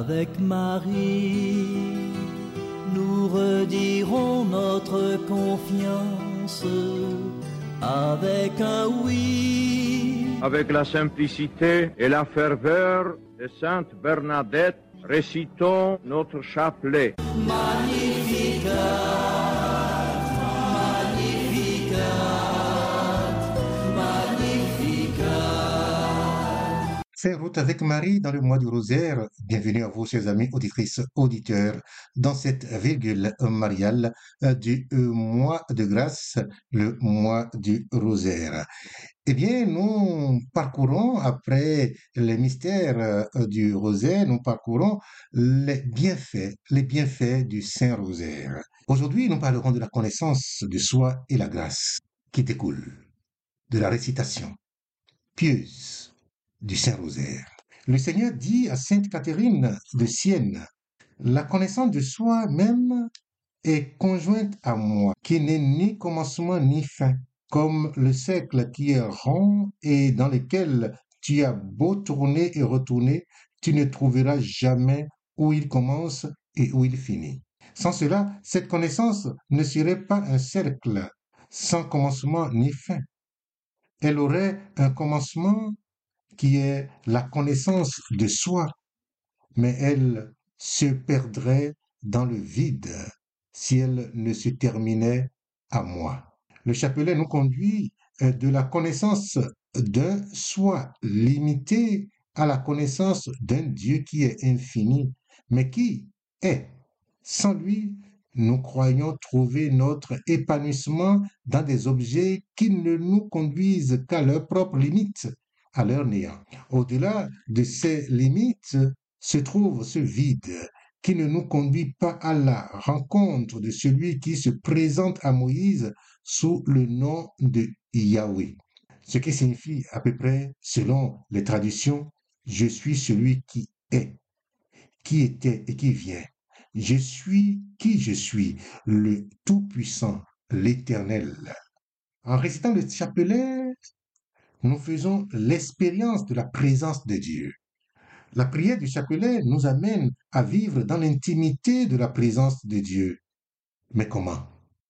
Avec Marie, nous redirons notre confiance avec un oui. Avec la simplicité et la ferveur de Sainte Bernadette, récitons notre chapelet. Route avec Marie dans le mois du rosaire. Bienvenue à vous, chers amis auditrices, auditeurs, dans cette virgule mariale euh, du euh, mois de grâce, le mois du rosaire. Eh bien, nous parcourons, après les mystères euh, du rosaire, nous parcourons les bienfaits, les bienfaits du Saint-Rosaire. Aujourd'hui, nous parlerons de la connaissance de soi et la grâce qui découle de la récitation pieuse du Saint-Rosaire. Le Seigneur dit à Sainte Catherine de Sienne, la connaissance de soi-même est conjointe à moi, qui n'est ni commencement ni fin, comme le cercle qui est rond et dans lequel tu as beau tourner et retourner, tu ne trouveras jamais où il commence et où il finit. Sans cela, cette connaissance ne serait pas un cercle sans commencement ni fin. Elle aurait un commencement qui est la connaissance de soi, mais elle se perdrait dans le vide si elle ne se terminait à moi. Le chapelet nous conduit euh, de la connaissance d'un soi limité à la connaissance d'un Dieu qui est infini, mais qui est. Sans lui, nous croyons trouver notre épanouissement dans des objets qui ne nous conduisent qu'à leurs propres limites, à leur néant. Au-delà de ces limites se trouve ce vide qui ne nous conduit pas à la rencontre de celui qui se présente à Moïse sous le nom de Yahweh. Ce qui signifie à peu près, selon les traditions, je suis celui qui est, qui était et qui vient. Je suis qui je suis, le Tout-Puissant, l'Éternel. En récitant le chapelet, nous faisons l'expérience de la présence de Dieu. La prière du chapelet nous amène à vivre dans l'intimité de la présence de Dieu. Mais comment?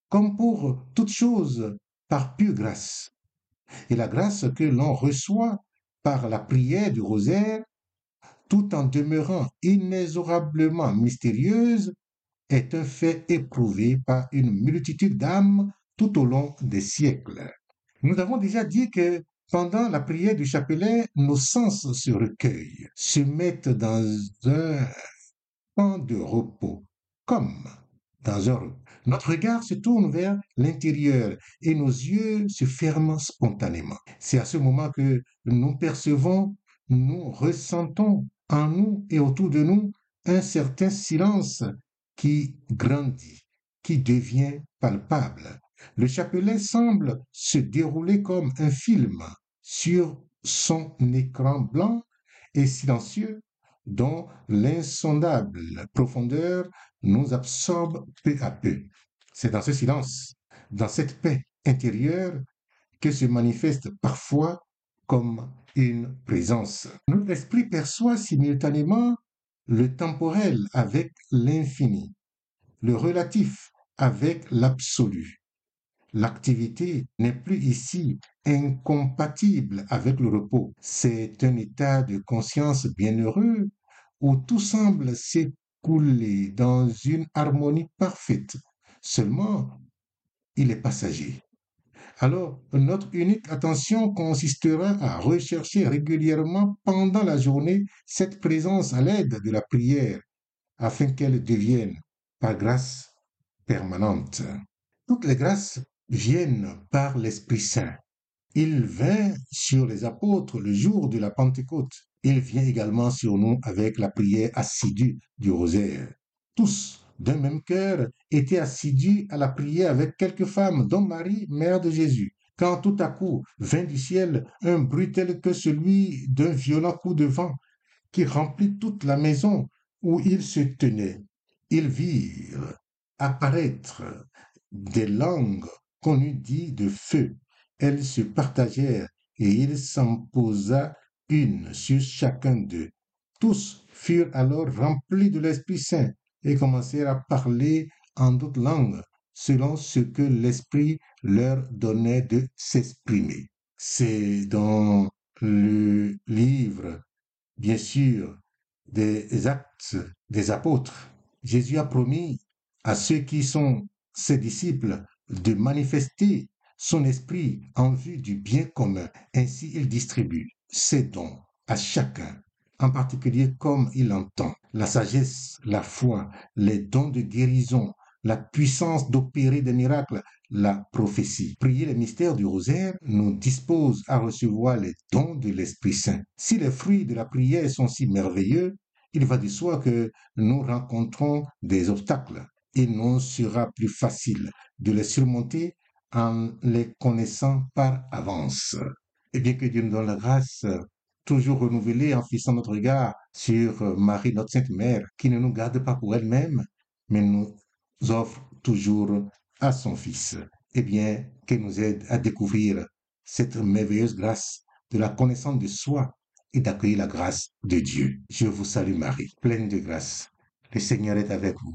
Comme pour toute chose, par pure grâce. Et la grâce que l'on reçoit par la prière du rosaire, tout en demeurant inexorablement mystérieuse, est un fait éprouvé par une multitude d'âmes tout au long des siècles. Nous avons déjà dit que pendant la prière du chapelet, nos sens se recueillent, se mettent dans un temps de repos, comme dans un repos. Notre regard se tourne vers l'intérieur et nos yeux se ferment spontanément. C'est à ce moment que nous percevons, nous ressentons en nous et autour de nous un certain silence qui grandit, qui devient palpable. Le chapelet semble se dérouler comme un film sur son écran blanc et silencieux dont l'insondable profondeur nous absorbe peu à peu. C'est dans ce silence, dans cette paix intérieure, que se manifeste parfois comme une présence. Notre esprit perçoit simultanément le temporel avec l'infini, le relatif avec l'absolu. L'activité n'est plus ici incompatible avec le repos. C'est un état de conscience bienheureux où tout semble s'écouler dans une harmonie parfaite. Seulement, il est passager. Alors, notre unique attention consistera à rechercher régulièrement pendant la journée cette présence à l'aide de la prière, afin qu'elle devienne, par grâce, permanente. Toutes les grâces viennent par l'Esprit Saint. Il vint sur les apôtres le jour de la Pentecôte. Il vient également sur nous avec la prière assidue du rosaire. Tous, d'un même cœur, étaient assidus à la prière avec quelques femmes, dont Marie, mère de Jésus. Quand tout à coup vint du ciel un bruit tel que celui d'un violent coup de vent qui remplit toute la maison où ils se tenaient, ils virent apparaître des langues qu'on eût dit de feu. Elles se partagèrent et il s'en posa une sur chacun d'eux. Tous furent alors remplis de l'Esprit Saint et commencèrent à parler en d'autres langues, selon ce que l'Esprit leur donnait de s'exprimer. C'est dans le livre, bien sûr, des actes des apôtres. Jésus a promis à ceux qui sont ses disciples de manifester son esprit en vue du bien commun. Ainsi, il distribue ses dons à chacun, en particulier comme il entend. La sagesse, la foi, les dons de guérison, la puissance d'opérer des miracles, la prophétie. Prier les mystères du rosaire nous dispose à recevoir les dons de l'Esprit Saint. Si les fruits de la prière sont si merveilleux, il va de soi que nous rencontrons des obstacles. Il nous sera plus facile de les surmonter en les connaissant par avance. Et bien que Dieu nous donne la grâce toujours renouvelée en fixant notre regard sur Marie, notre Sainte Mère, qui ne nous garde pas pour elle-même, mais nous offre toujours à son Fils. Eh bien, qu'elle nous aide à découvrir cette merveilleuse grâce de la connaissance de soi et d'accueillir la grâce de Dieu. Je vous salue Marie, pleine de grâce. Le Seigneur est avec vous.